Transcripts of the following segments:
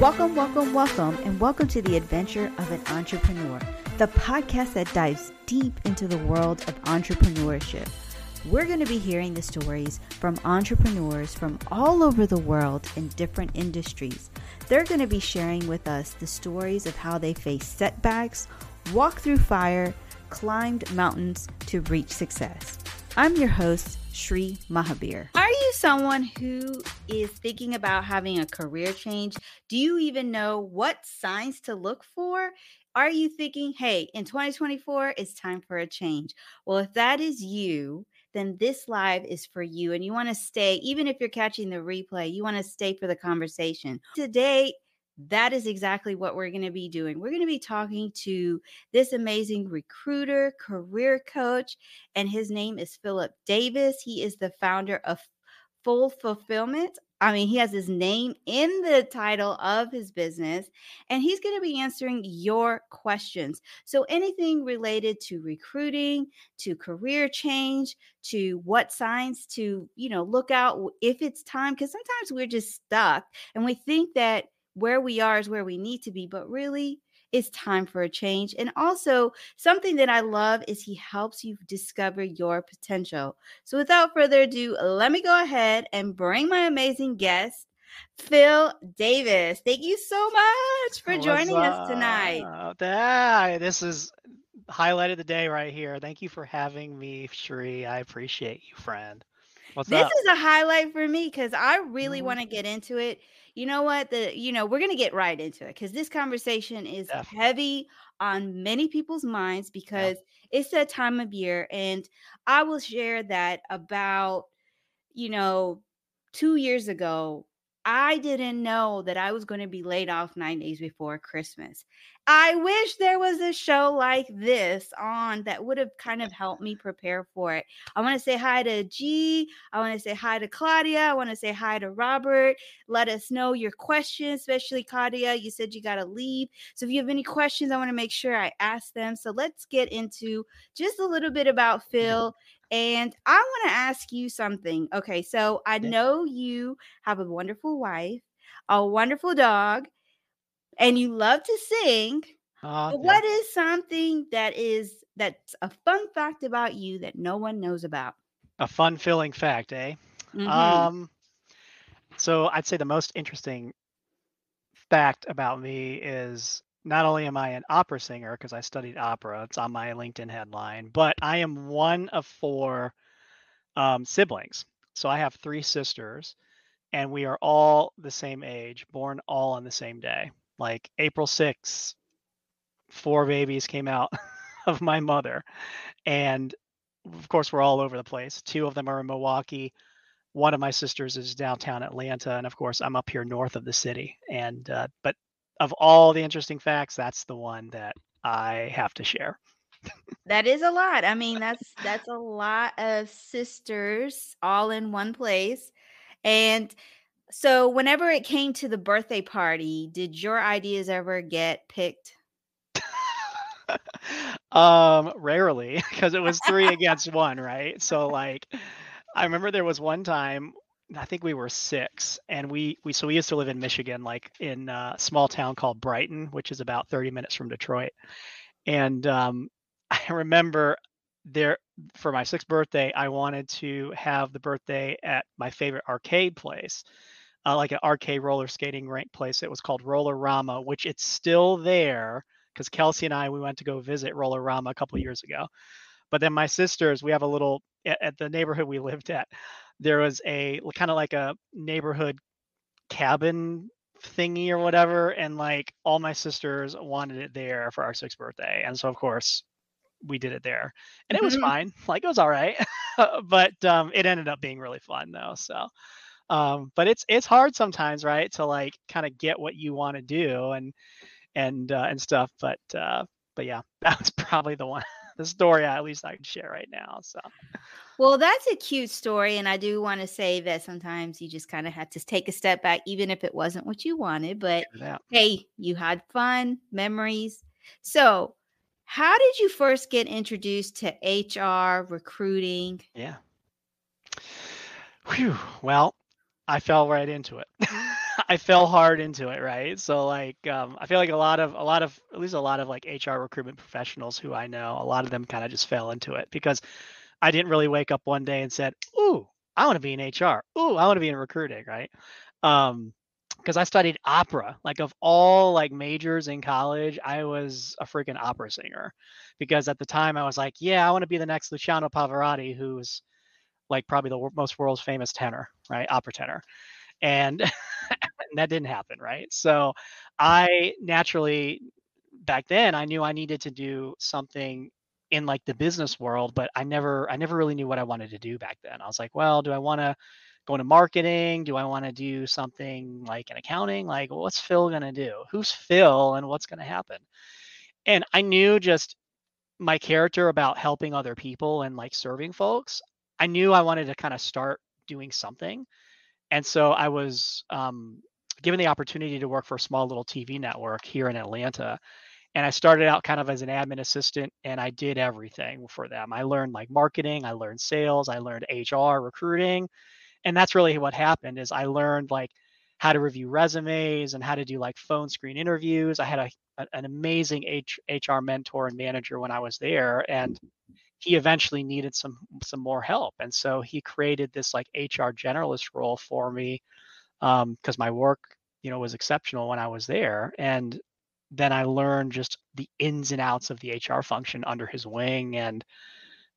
Welcome, welcome, welcome, and welcome to the adventure of an entrepreneur, the podcast that dives deep into the world of entrepreneurship. We're going to be hearing the stories from entrepreneurs from all over the world in different industries. They're going to be sharing with us the stories of how they face setbacks, walk through fire, climbed mountains to reach success. I'm your host, Sri Mahabir. Are you someone who is thinking about having a career change? Do you even know what signs to look for? Are you thinking, hey, in 2024, it's time for a change? Well, if that is you, then this live is for you. And you want to stay, even if you're catching the replay, you want to stay for the conversation. Today, that is exactly what we're going to be doing. We're going to be talking to this amazing recruiter, career coach, and his name is Philip Davis. He is the founder of Full Fulfillment. I mean, he has his name in the title of his business, and he's going to be answering your questions. So, anything related to recruiting, to career change, to what signs to, you know, look out if it's time, because sometimes we're just stuck and we think that where we are is where we need to be, but really, it's time for a change. And also, something that I love is he helps you discover your potential. So, without further ado, let me go ahead and bring my amazing guest, Phil Davis. Thank you so much for joining us tonight. Uh, this is highlight of the day right here. Thank you for having me, Sri. I appreciate you, friend. What's this up? is a highlight for me because I really mm-hmm. want to get into it you know what the you know we're going to get right into it because this conversation is Definitely. heavy on many people's minds because yeah. it's that time of year and i will share that about you know two years ago I didn't know that I was going to be laid off nine days before Christmas. I wish there was a show like this on that would have kind of helped me prepare for it. I want to say hi to G. I want to say hi to Claudia. I want to say hi to Robert. Let us know your questions, especially Claudia. You said you got to leave. So if you have any questions, I want to make sure I ask them. So let's get into just a little bit about Phil and I want to ask you something. Okay, so I know you have a wonderful wife, a wonderful dog, and you love to sing. Uh, what is something that is that's a fun fact about you that no one knows about? A fun filling fact, eh? Mm-hmm. Um so I'd say the most interesting fact about me is not only am I an opera singer because I studied opera, it's on my LinkedIn headline, but I am one of four um, siblings. So I have three sisters, and we are all the same age, born all on the same day. Like April 6th, four babies came out of my mother. And of course, we're all over the place. Two of them are in Milwaukee. One of my sisters is downtown Atlanta, and of course, I'm up here north of the city. And uh, but of all the interesting facts, that's the one that I have to share. that is a lot. I mean, that's that's a lot of sisters all in one place. And so whenever it came to the birthday party, did your ideas ever get picked? um rarely because it was 3 against 1, right? So like I remember there was one time I think we were six, and we we so we used to live in Michigan, like in a small town called Brighton, which is about 30 minutes from Detroit. And um, I remember there for my sixth birthday, I wanted to have the birthday at my favorite arcade place, uh, like an arcade roller skating rink place. It was called Roller Rama, which it's still there because Kelsey and I we went to go visit Roller Rama a couple years ago. But then my sisters, we have a little at, at the neighborhood we lived at there was a kind of like a neighborhood cabin thingy or whatever and like all my sisters wanted it there for our sixth birthday and so of course we did it there and it was mm-hmm. fine like it was all right but um it ended up being really fun though so um but it's it's hard sometimes right to like kind of get what you want to do and and uh, and stuff but uh but yeah that was probably the one the story at least I can share right now. So, well, that's a cute story, and I do want to say that sometimes you just kind of have to take a step back, even if it wasn't what you wanted. But hey, you had fun, memories. So, How did you first get introduced to HR recruiting? Yeah. Whew. Well, I fell right into it. Mm. I fell hard into it, right? So like um, I feel like a lot of a lot of at least a lot of like HR recruitment professionals who I know, a lot of them kind of just fell into it because I didn't really wake up one day and said, "Ooh, I want to be in HR. Ooh, I want to be in recruiting," right? Um, because I studied opera. Like of all like majors in college, I was a freaking opera singer. Because at the time I was like, yeah, I want to be the next Luciano Pavarotti, who's like probably the most world's famous tenor, right? Opera tenor. And, and that didn't happen, right? So I naturally back then I knew I needed to do something in like the business world, but I never I never really knew what I wanted to do back then. I was like, well, do I want to go into marketing? Do I want to do something like in accounting? Like, what's Phil going to do? Who's Phil and what's going to happen? And I knew just my character about helping other people and like serving folks. I knew I wanted to kind of start doing something. And so I was um, given the opportunity to work for a small little TV network here in Atlanta. And I started out kind of as an admin assistant and I did everything for them. I learned like marketing, I learned sales, I learned HR, recruiting, and that's really what happened is i learned like how to review resumes and how to do like phone screen interviews i had a, an amazing H, hr mentor and manager when i was there and he eventually needed some some more help and so he created this like hr generalist role for me because um, my work you know was exceptional when i was there and then i learned just the ins and outs of the hr function under his wing and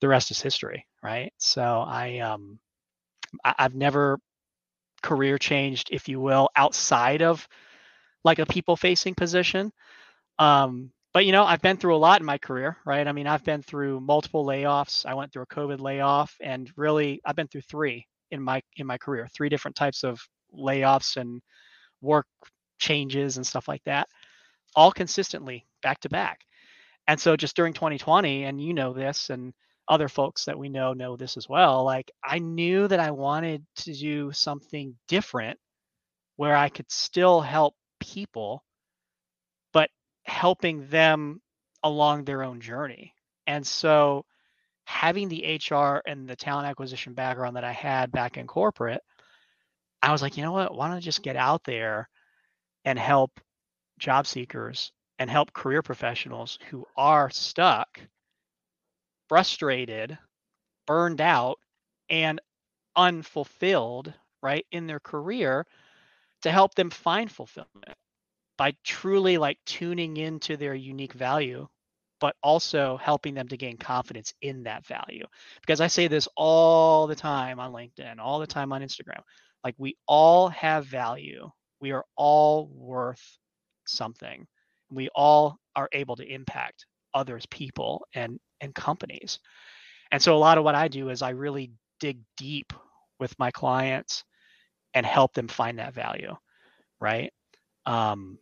the rest is history right so i um I, have never career changed, if you will, outside of like a people facing position. Um, but you know, I've been through a lot in my career, right? I mean, I've been through multiple layoffs. I went through a COVID layoff, and really, I've been through three in my in my career, three different types of layoffs and work changes and stuff like that, all consistently back to back. And so, just during 2020, and you know this, and other folks that we know know this as well. Like I knew that I wanted to do something different where I could still help people, but helping them along their own journey. And so having the HR and the talent acquisition background that I had back in corporate, I was like, you know what? Why don't I just get out there and help job seekers and help career professionals who are stuck frustrated, burned out, and unfulfilled, right, in their career to help them find fulfillment by truly like tuning into their unique value but also helping them to gain confidence in that value because i say this all the time on linkedin all the time on instagram like we all have value we are all worth something we all are able to impact others people and and companies. And so a lot of what I do is I really dig deep with my clients and help them find that value, right? Um,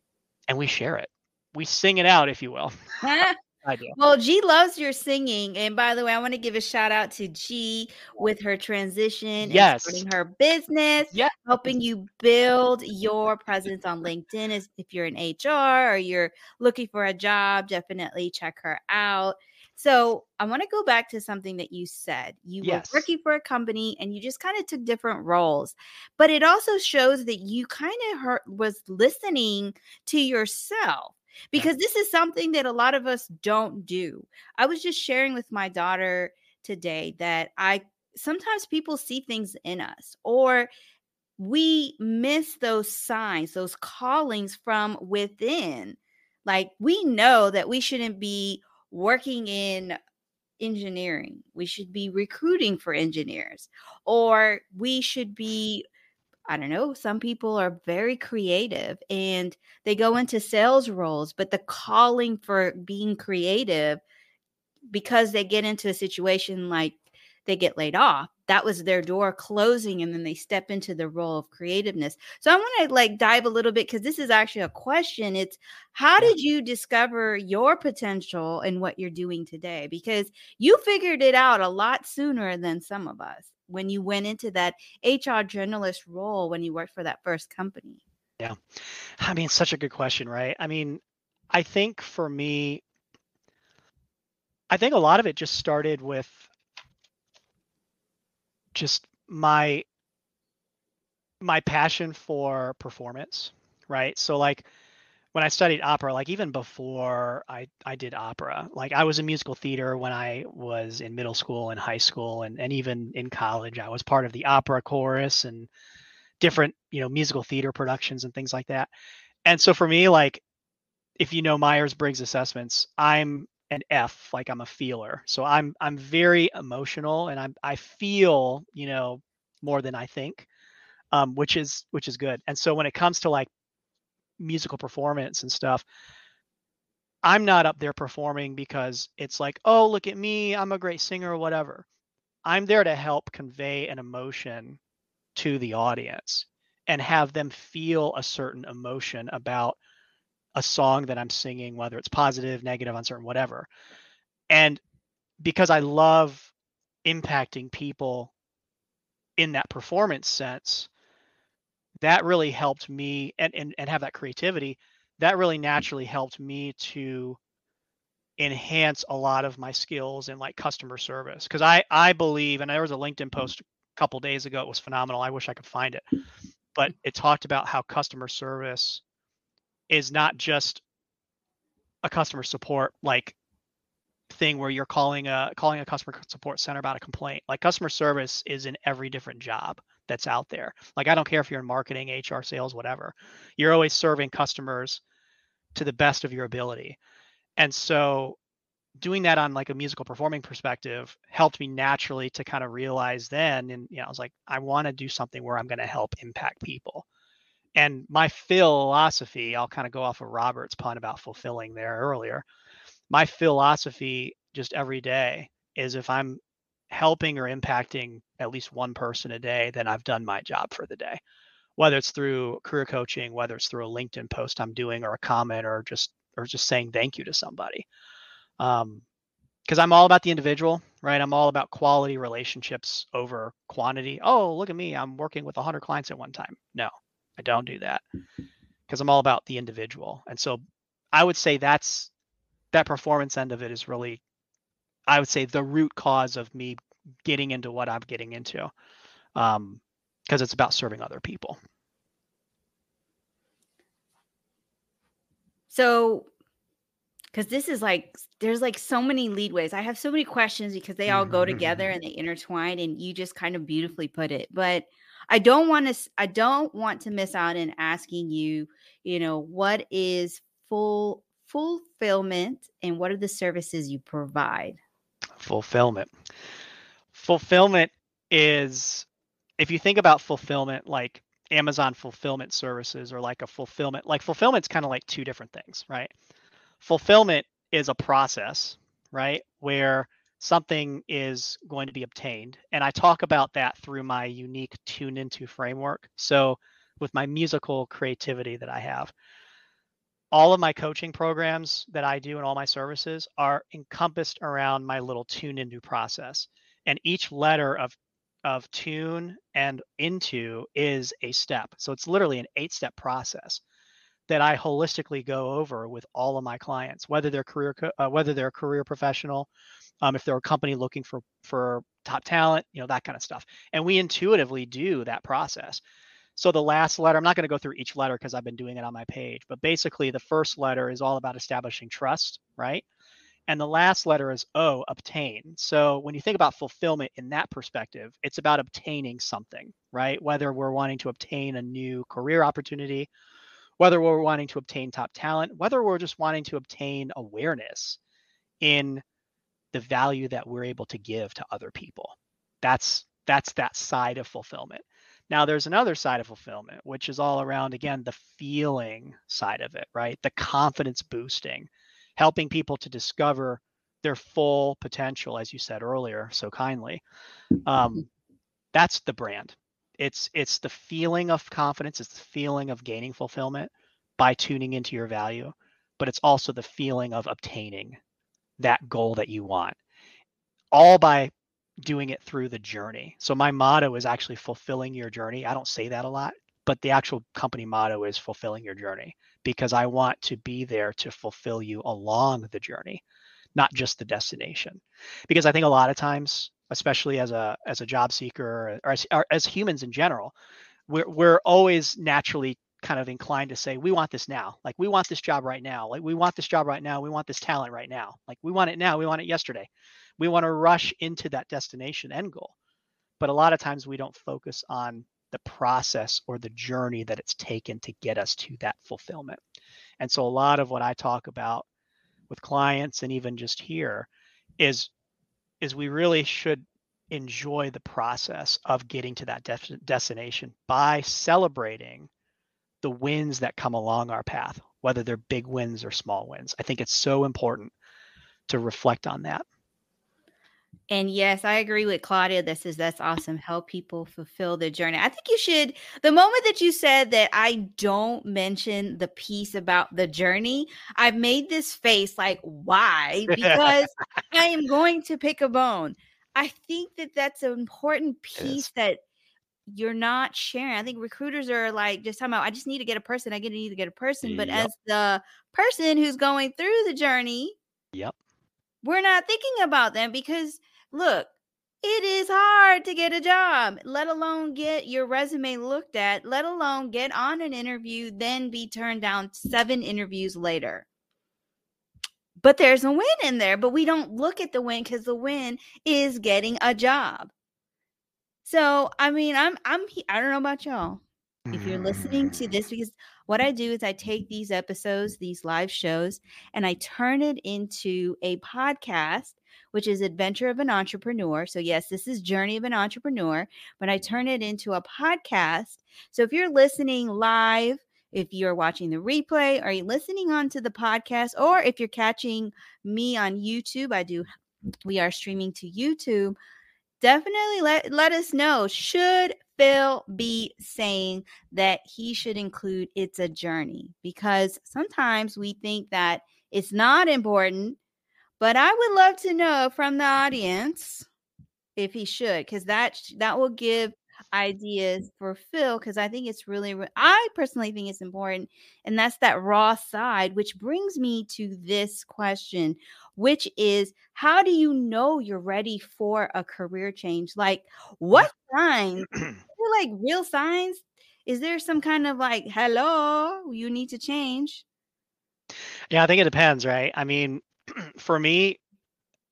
and we share it. We sing it out, if you will. I do. Well, G loves your singing. And by the way, I want to give a shout out to G with her transition yes. starting her business, yeah. helping you build your presence on LinkedIn. As if you're in HR or you're looking for a job, definitely check her out. So I want to go back to something that you said. You yes. were working for a company and you just kind of took different roles, but it also shows that you kind of was listening to yourself because this is something that a lot of us don't do. I was just sharing with my daughter today that I sometimes people see things in us or we miss those signs, those callings from within. Like we know that we shouldn't be working in engineering. We should be recruiting for engineers, or we should be, I don't know, some people are very creative and they go into sales roles, but the calling for being creative because they get into a situation like they get laid off that was their door closing and then they step into the role of creativeness. So i want to like dive a little bit because this is actually a question it's how did you discover your potential and what you're doing today? Because you figured it out a lot sooner than some of us when you went into that hr generalist role when you worked for that first company? Yeah. I mean such a good question right? I mean i think for me I think a lot of it just started with just my my passion for performance, right? So like when I studied opera, like even before I, I did opera, like I was in musical theater when I was in middle school and high school and, and even in college, I was part of the opera chorus and different, you know, musical theater productions and things like that. And so for me, like if you know Myers-Briggs assessments, I'm an F, like I'm a feeler. So I'm I'm very emotional and I'm I feel, you know, more than I think. Um, which is which is good. And so when it comes to like musical performance and stuff, I'm not up there performing because it's like, oh, look at me, I'm a great singer or whatever. I'm there to help convey an emotion to the audience and have them feel a certain emotion about a song that I'm singing, whether it's positive, negative, uncertain, whatever. And because I love impacting people in that performance sense, that really helped me and, and, and have that creativity. That really naturally helped me to enhance a lot of my skills in like customer service. Cause I, I believe, and there was a LinkedIn post a couple days ago, it was phenomenal. I wish I could find it, but mm. it talked about how customer service is not just a customer support like thing where you're calling a calling a customer support center about a complaint. Like customer service is in every different job that's out there. Like I don't care if you're in marketing, HR, sales, whatever. You're always serving customers to the best of your ability. And so doing that on like a musical performing perspective helped me naturally to kind of realize then and you know I was like I want to do something where I'm going to help impact people and my philosophy, I'll kind of go off of Robert's pun about fulfilling there earlier. My philosophy just every day is if I'm helping or impacting at least one person a day, then I've done my job for the day. Whether it's through career coaching, whether it's through a LinkedIn post I'm doing or a comment or just or just saying thank you to somebody. Um, because I'm all about the individual, right? I'm all about quality relationships over quantity. Oh, look at me. I'm working with 100 clients at one time. No, I don't do that because I'm all about the individual. And so I would say that's that performance end of it is really, I would say, the root cause of me getting into what I'm getting into um, because it's about serving other people. So, because this is like, there's like so many leadways. I have so many questions because they all go together and they intertwine, and you just kind of beautifully put it. But I don't want to I don't want to miss out in asking you, you know, what is full fulfillment and what are the services you provide? Fulfillment. Fulfillment is if you think about fulfillment like Amazon fulfillment services or like a fulfillment like fulfillment's kind of like two different things, right? Fulfillment is a process, right? Where something is going to be obtained. And I talk about that through my unique tune into framework. So, with my musical creativity that I have, all of my coaching programs that I do and all my services are encompassed around my little tune into process. And each letter of of tune and into is a step. So it's literally an eight step process that I holistically go over with all of my clients, whether they're career uh, whether they're a career professional, um, if they're a company looking for for top talent, you know that kind of stuff. And we intuitively do that process. So the last letter, I'm not going to go through each letter because I've been doing it on my page, but basically the first letter is all about establishing trust, right? And the last letter is O, obtain. So when you think about fulfillment in that perspective, it's about obtaining something, right? Whether we're wanting to obtain a new career opportunity, whether we're wanting to obtain top talent, whether we're just wanting to obtain awareness in the value that we're able to give to other people. That's that's that side of fulfillment. Now there's another side of fulfillment, which is all around again the feeling side of it, right? The confidence boosting, helping people to discover their full potential, as you said earlier so kindly. Um, that's the brand it's it's the feeling of confidence it's the feeling of gaining fulfillment by tuning into your value but it's also the feeling of obtaining that goal that you want all by doing it through the journey. So my motto is actually fulfilling your journey. I don't say that a lot but the actual company motto is fulfilling your journey because i want to be there to fulfill you along the journey not just the destination. Because I think a lot of times, especially as a as a job seeker or as, or as humans in general, we're we're always naturally kind of inclined to say we want this now. Like we want this job right now. Like we want this job right now. We want this talent right now. Like we want it now. We want it yesterday we want to rush into that destination end goal but a lot of times we don't focus on the process or the journey that it's taken to get us to that fulfillment and so a lot of what i talk about with clients and even just here is is we really should enjoy the process of getting to that de- destination by celebrating the wins that come along our path, whether they're big wins or small wins. I think it's so important to reflect on that. And yes, I agree with Claudia. This is that's awesome. Help people fulfill their journey. I think you should. The moment that you said that I don't mention the piece about the journey, I've made this face like, why? Because I am going to pick a bone. I think that that's an important piece that you're not sharing. I think recruiters are like just talking about, I just need to get a person. I get need to get a person. But yep. as the person who's going through the journey, yep, we're not thinking about them because look, it is hard to get a job, let alone get your resume looked at, let alone get on an interview, then be turned down seven interviews later. But there's a win in there, but we don't look at the win because the win is getting a job. So, I mean, I'm I'm I don't know about y'all. If you're listening mm. to this because what I do is I take these episodes, these live shows, and I turn it into a podcast, which is Adventure of an Entrepreneur. So, yes, this is Journey of an Entrepreneur, but I turn it into a podcast. So, if you're listening live, if you're watching the replay, are you listening on to the podcast, or if you're catching me on YouTube, I do, we are streaming to YouTube definitely let let us know should Phil be saying that he should include it's a journey? Because sometimes we think that it's not important but I would love to know from the audience if he should cuz that that will give ideas for Phil because I think it's really, I personally think it's important. And that's that raw side, which brings me to this question, which is how do you know you're ready for a career change? Like, what mm. signs, like real signs? Is there some kind of like, hello, you need to change? Yeah, I think it depends, right? I mean, for me,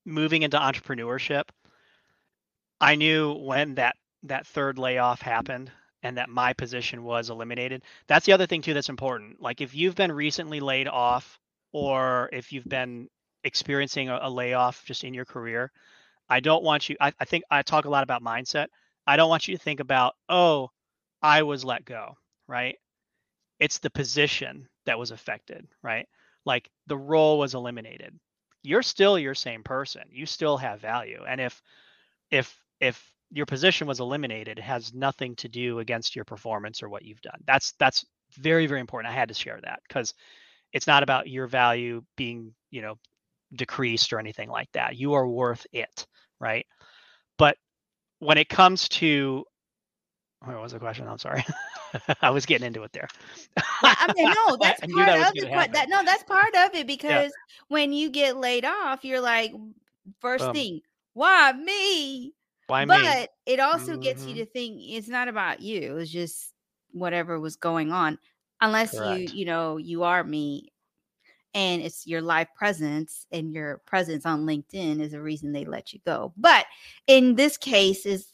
moving into entrepreneurship, I knew when that that third layoff happened and that my position was eliminated. That's the other thing too that's important. Like if you've been recently laid off or if you've been experiencing a, a layoff just in your career, I don't want you I, I think I talk a lot about mindset. I don't want you to think about, oh, I was let go, right? It's the position that was affected, right? Like the role was eliminated. You're still your same person. You still have value. And if if if your position was eliminated it has nothing to do against your performance or what you've done. That's that's very very important. I had to share that because it's not about your value being you know decreased or anything like that. You are worth it right? But when it comes to what was the question? I'm sorry. I was getting into it there. I mean, no that's part that of it that, no that's part of it because yeah. when you get laid off you're like first um, thing why me why but me? it also mm-hmm. gets you mm-hmm. to think it's not about you. It's just whatever was going on. Unless Correct. you, you know, you are me and it's your live presence and your presence on LinkedIn is a reason they let you go. But in this case is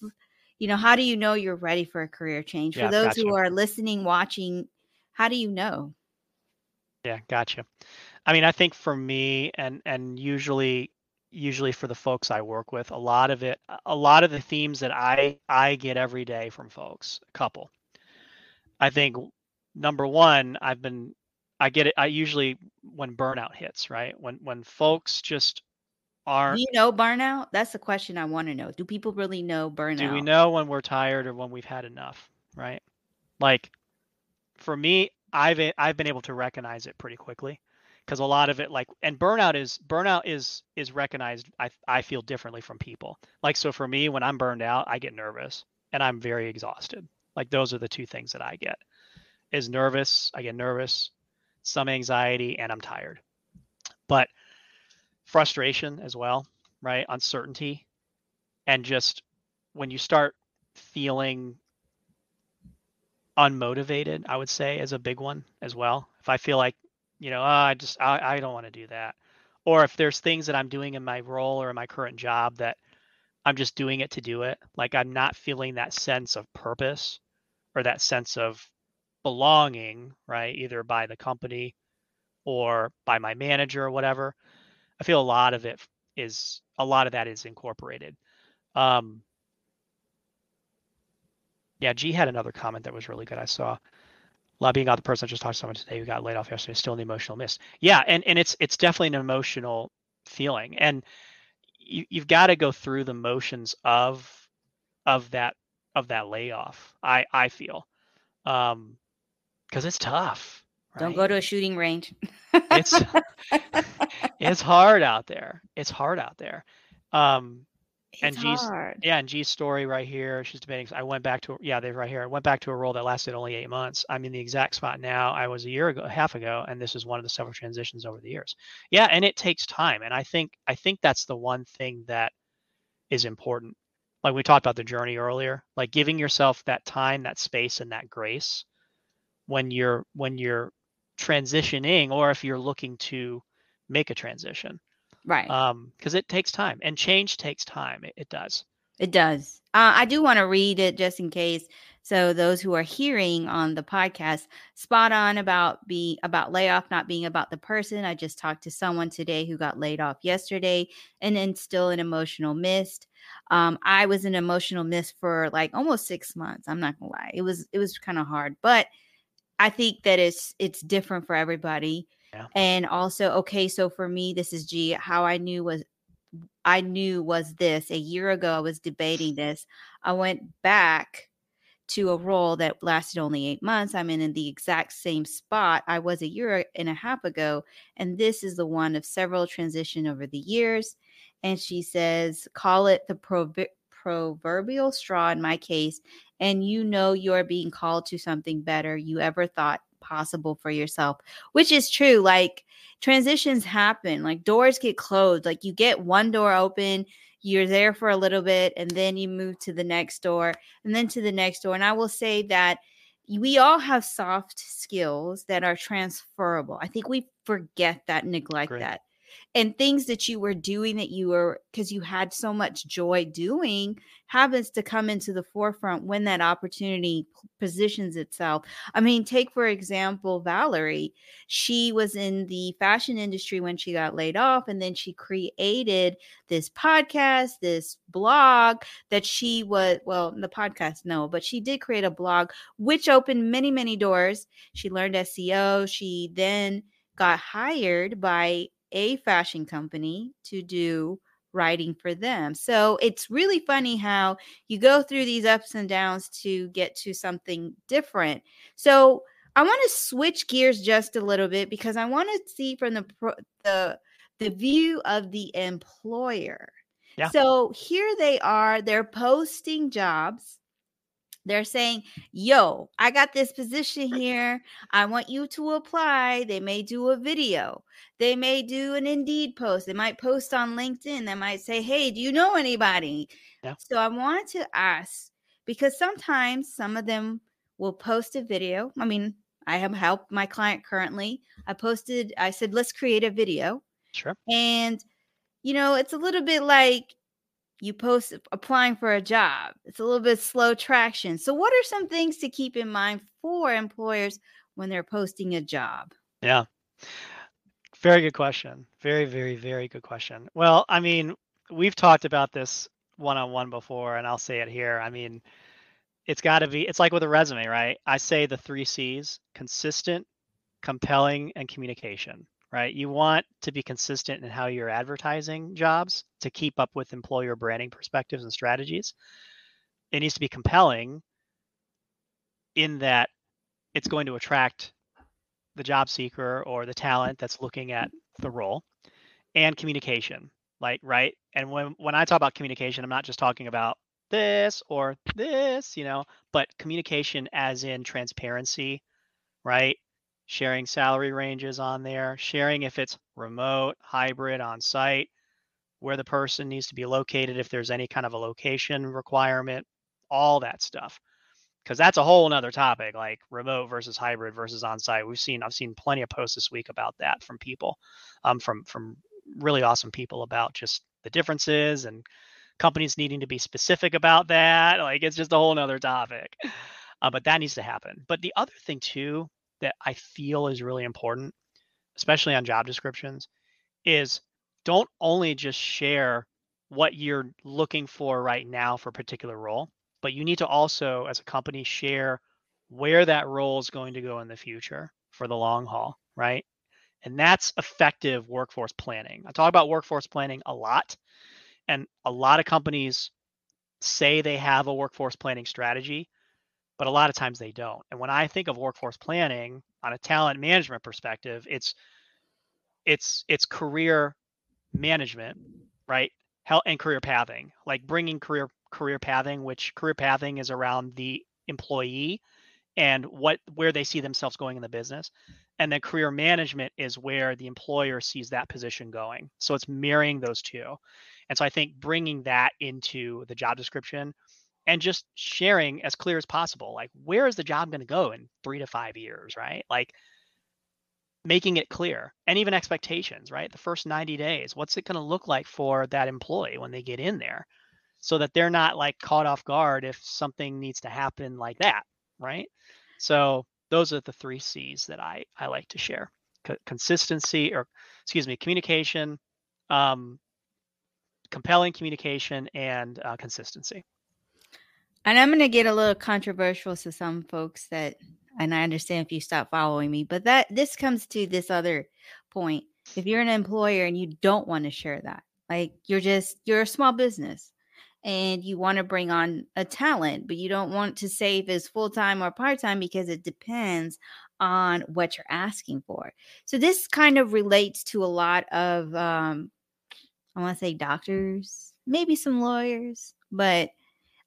you know, how do you know you're ready for a career change? Yeah, for those gotcha. who are listening, watching, how do you know? Yeah, gotcha. I mean, I think for me and and usually usually for the folks I work with, a lot of it, a lot of the themes that I I get every day from folks, a couple. I think number one, I've been I get it. I usually when burnout hits, right? When when folks just are Do you know burnout? That's the question I want to know. Do people really know burnout? Do we know when we're tired or when we've had enough, right? Like for me, I've I've been able to recognize it pretty quickly because a lot of it like and burnout is burnout is is recognized i i feel differently from people like so for me when i'm burned out i get nervous and i'm very exhausted like those are the two things that i get is nervous i get nervous some anxiety and i'm tired but frustration as well, right? Uncertainty. And just when you start feeling unmotivated, I would say is a big one as well. If I feel like, you know, oh, I just I, I don't want to do that. Or if there's things that I'm doing in my role or in my current job that I'm just doing it to do it, like I'm not feeling that sense of purpose or that sense of belonging, right? Either by the company or by my manager or whatever. I feel a lot of it is a lot of that is incorporated. Um, yeah, G had another comment that was really good. I saw lobbying out the person I just talked to someone today who got laid off yesterday, is still in the emotional mist. Yeah, and and it's it's definitely an emotional feeling, and you you've got to go through the motions of of that of that layoff. I I feel, um, because it's tough. Right? Don't go to a shooting range. it's it's hard out there. It's hard out there. Um, it's and G's hard. yeah, and G's story right here. She's debating. I went back to yeah, they're right here. I went back to a role that lasted only eight months. I'm in the exact spot now. I was a year ago, a half ago, and this is one of the several transitions over the years. Yeah, and it takes time. And I think I think that's the one thing that is important. Like we talked about the journey earlier, like giving yourself that time, that space, and that grace when you're when you're transitioning, or if you're looking to make a transition Right. um because it takes time and change takes time it, it does It does. Uh, I do want to read it just in case. So those who are hearing on the podcast, spot on about be about layoff not being about the person. I just talked to someone today who got laid off yesterday, and then still an emotional mist. Um, I was an emotional mist for like almost six months. I'm not gonna lie. It was it was kind of hard, but I think that it's it's different for everybody. Yeah. And also, okay, so for me, this is G. How I knew was I knew was this a year ago. I was debating this. I went back to a role that lasted only eight months. I'm in, in the exact same spot I was a year and a half ago. And this is the one of several transition over the years. And she says, call it the proverbial straw in my case. And you know you're being called to something better you ever thought possible for yourself, which is true. Like transitions happen, like doors get closed. Like you get one door open, you're there for a little bit, and then you move to the next door, and then to the next door. And I will say that we all have soft skills that are transferable. I think we forget that, neglect Great. that. And things that you were doing that you were because you had so much joy doing happens to come into the forefront when that opportunity positions itself. I mean, take for example, Valerie. She was in the fashion industry when she got laid off, and then she created this podcast, this blog that she was, well, the podcast, no, but she did create a blog which opened many, many doors. She learned SEO. She then got hired by a fashion company to do writing for them. So it's really funny how you go through these ups and downs to get to something different. So I want to switch gears just a little bit because I want to see from the the the view of the employer. Yeah. So here they are, they're posting jobs. They're saying, "Yo, I got this position here. I want you to apply." They may do a video. They may do an Indeed post. They might post on LinkedIn. They might say, "Hey, do you know anybody?" Yeah. So I wanted to ask because sometimes some of them will post a video. I mean, I have helped my client currently. I posted, I said, let's create a video. sure And, you know, it's a little bit like you post uh, applying for a job, it's a little bit slow traction. So, what are some things to keep in mind for employers when they're posting a job? yeah very good question very very very good question well i mean we've talked about this one-on-one before and i'll say it here i mean it's got to be it's like with a resume right i say the three c's consistent compelling and communication right? You want to be consistent in how you're advertising jobs to keep up with employer branding perspectives and strategies. It needs to be compelling in that it's going to attract the job seeker or the talent that's looking at the role and communication like right? And when when i talk about communication i'm not just talking about this or this you know but communication as in transparency right sharing salary ranges on there, sharing if it's remote, hybrid, on site, where the person needs to be located, if there's any kind of a location requirement, all that stuff. Because that's a whole nother topic, like remote versus hybrid versus on site. We've seen, I've seen plenty of posts this week about that from people, um, from from really awesome people about just the differences and companies needing to be specific about that. Like it's just a whole nother topic. Uh, but that needs to happen. But the other thing too that I feel is really important, especially on job descriptions, is don't only just share what you're looking for right now for a particular role, but you need to also, as a company, share where that role is going to go in the future for the long haul, right? And that's effective workforce planning. I talk about workforce planning a lot, and a lot of companies say they have a workforce planning strategy, but a lot of times they don't. And when I think of workforce planning on a talent management perspective, it's it's it's career management, right? Health and career pathing, like bringing career career pathing, which career pathing is around the employee and what where they see themselves going in the business and then career management is where the employer sees that position going so it's marrying those two and so i think bringing that into the job description and just sharing as clear as possible like where is the job going to go in three to five years? right? Like making it clear and even expectations right? The first 90 days what's it going to look like for that employee when they get in there? So that they're not like caught off guard if something needs to happen like that right? So those are the three c's that i i like to share. Consistency or excuse me communication um, compelling communication and uh, consistency and I'm going to get a little controversial to some folks that, and I understand if you stop following me, but that this comes to this other point. If you're an employer and you don't want to share that, like you're just, you're a small business and you want to bring on a talent, but you don't want to say if it's full time or part time because it depends on what you're asking for. So this kind of relates to a lot of, um, I want to say doctors, maybe some lawyers, but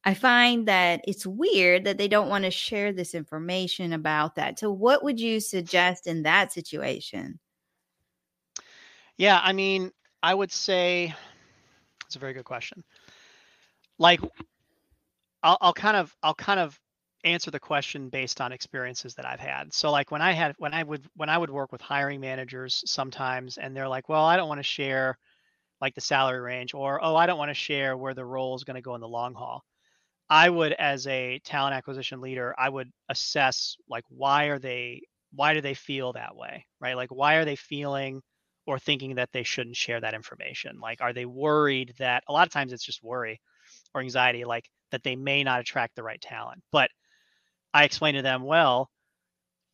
I find that it's weird that they don't want to share this information about that. So, what would you suggest in that situation? Yeah, I mean, I would say it's a very good question. Like, I'll, I'll kind of, I'll kind of answer the question based on experiences that I've had. So, like when I had, when I would, when I would work with hiring managers sometimes, and they're like, "Well, I don't want to share." like the salary range or oh i don't want to share where the role is going to go in the long haul I would, as a talent acquisition leader, I would assess like why are they why do they feel that way, right? Like why are they feeling or thinking that they shouldn't share that information? Like are they worried that a lot of times it's just worry or anxiety, like that they may not attract the right talent. But I explained to them, well,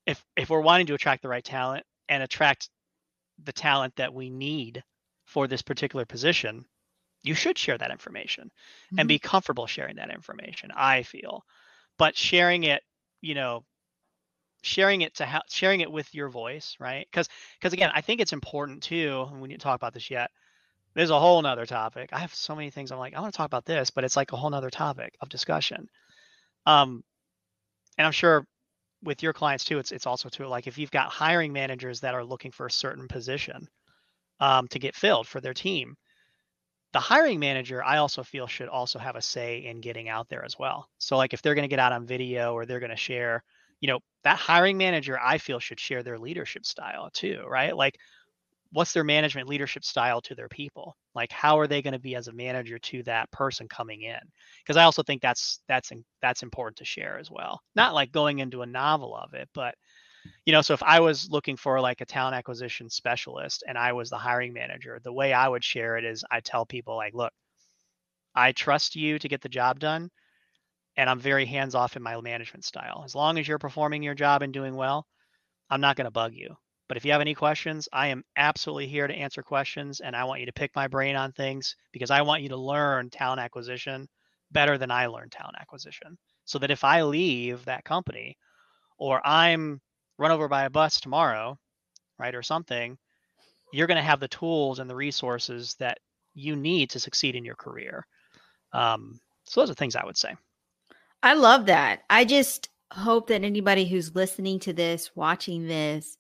if if we're wanting to attract the right talent and attract the talent that we need for this particular position, you should share that information mm-hmm. and be comfortable sharing that information i feel. But sharing it you know sharing it to ha- sharing it with your voice right? Because because again i think it's important too and we didn't talk about this yet there's a whole nother topic. I have so many things i'm like i want to talk about this but it's like a whole nother topic of discussion. Um and i'm sure with your clients too it's it's also too like if you've got hiring managers that are looking for a certain position um, to get filled for their team the hiring manager i also feel should also have a say in getting out there as well. So like if they're going to get out on video or they're going to share you know that hiring manager i feel should share their leadership style too right? Like what's their management leadership style to their people? Like how are they going to be as a manager to that person coming in? Because i also think that's that's that's important to share as well. Not like going into a novel of it but you know so if i was looking for like a talent acquisition specialist and i was the hiring manager the way i would share it is i tell people like look i trust you to get the job done and i'm very hands off in my management style. As long as you're performing your job and doing well i'm not going to bug you. But if you have any questions i am absolutely here to answer questions and i want you to pick my brain on things because i want you to learn talent acquisition better than i learned talent acquisition. So that if i leave that company or i'm run over by a bus tomorrow, right, or something, you're going to have the tools and the resources that you need to succeed in your career. Um, so those are things I would say. I love that. I just hope that anybody who's listening to this, watching this,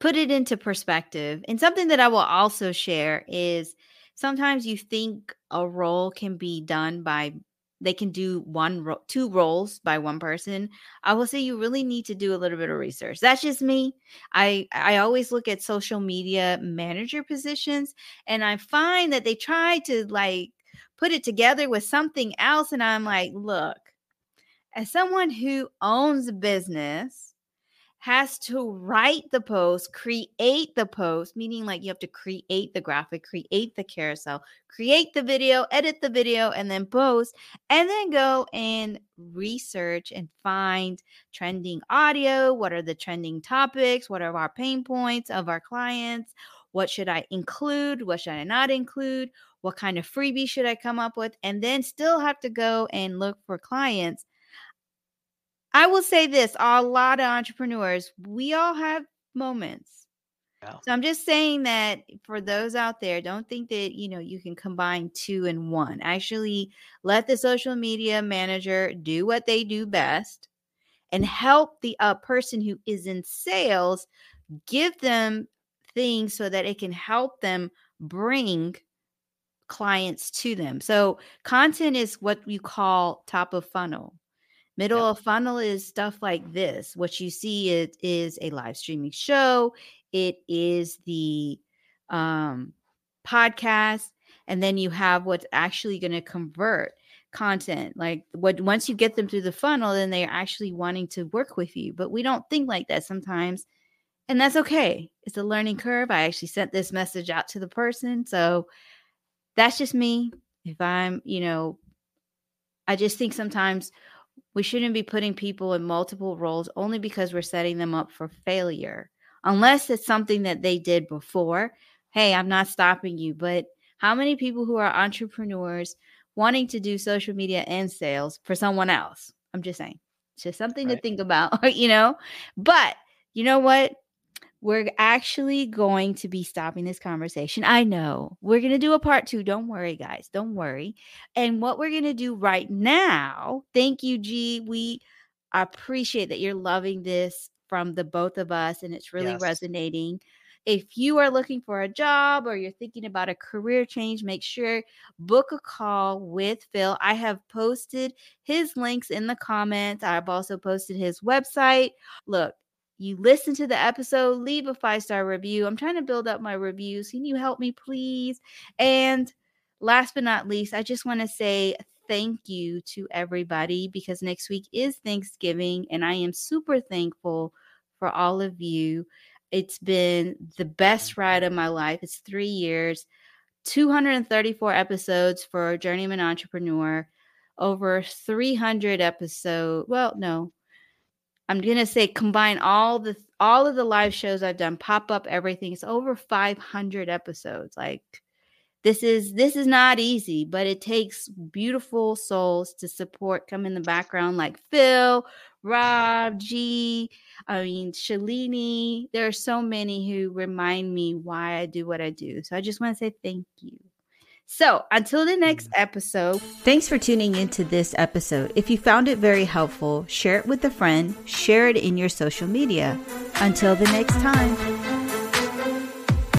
put it into perspective. And something that I will also share is sometimes you think a role can be done by they can do one ro- two roles by one person i will say you really need to do a little bit of research. That's just me. I i always look at social media manager positions and i find that they try to like put it together with something else and i'm like look as someone who owns a business has to write the post, create the post, meaning like you have to create the graphic, create the carousel, create the video, edit the video, and then post, and then go and research and find trending audio. What are the trending topics? What are our pain points of our clients? What should I include? What should I not include? What kind of freebie should I come up with? And then still have to go and look for clients I will say this a lot of entrepreneurs, we all have moments. Yeah. So I'm just saying that for those out there, don't think that you know you can combine two and one. Actually, let the social media manager do what they do best and help the uh, person who is in sales give them things so that it can help them bring clients to them. So content is what you call top of funnel. Middle yep. of funnel is stuff like this. What you see it is a live streaming show. It is the um, podcast, and then you have what's actually going to convert content. Like what once you get them through the funnel, then they're actually wanting to work with you. But we don't think like that sometimes, and that's okay. It's a learning curve. I actually sent this message out to the person, so that's just me. If I'm, you know, I just think sometimes we shouldn't be putting people in multiple roles only because we're setting them up for failure, unless it's something that they did before. Hey, I'm not stopping you, but how many people who are entrepreneurs wanting to do social media and sales for someone else? I'm just saying, it's just something right. to think about, you know? But you know what? We're actually going to be stopping this conversation. I know we're going to do a part two. Don't worry, guys. Don't worry. And what we're going to do right now, thank you, G. We appreciate that you're loving this from the both of us and it's really yes. resonating. If you are looking for a job or you're thinking about a career change, make sure book a call with Phil. I have posted his links in the comments. I've also posted his website. Look, you listen to the episode, leave a five star review. I'm trying to build up my reviews. Can you help me, please? And last but not least, I just want to say thank you to everybody because next week is Thanksgiving, and I am super thankful for all of you. It's been the best ride of my life. It's three years, 234 episodes for Journeyman Entrepreneur, over 300 episodes. Well, no, I'm gonna say combine all the all of the live shows I've done, pop up everything. It's over 500 episodes. Like this is this is not easy, but it takes beautiful souls to support. Come in the background like Phil, Rob, G, I mean Shalini. There are so many who remind me why I do what I do. So I just want to say thank you. So until the next episode, thanks for tuning into this episode. If you found it very helpful, share it with a friend, share it in your social media. Until the next time.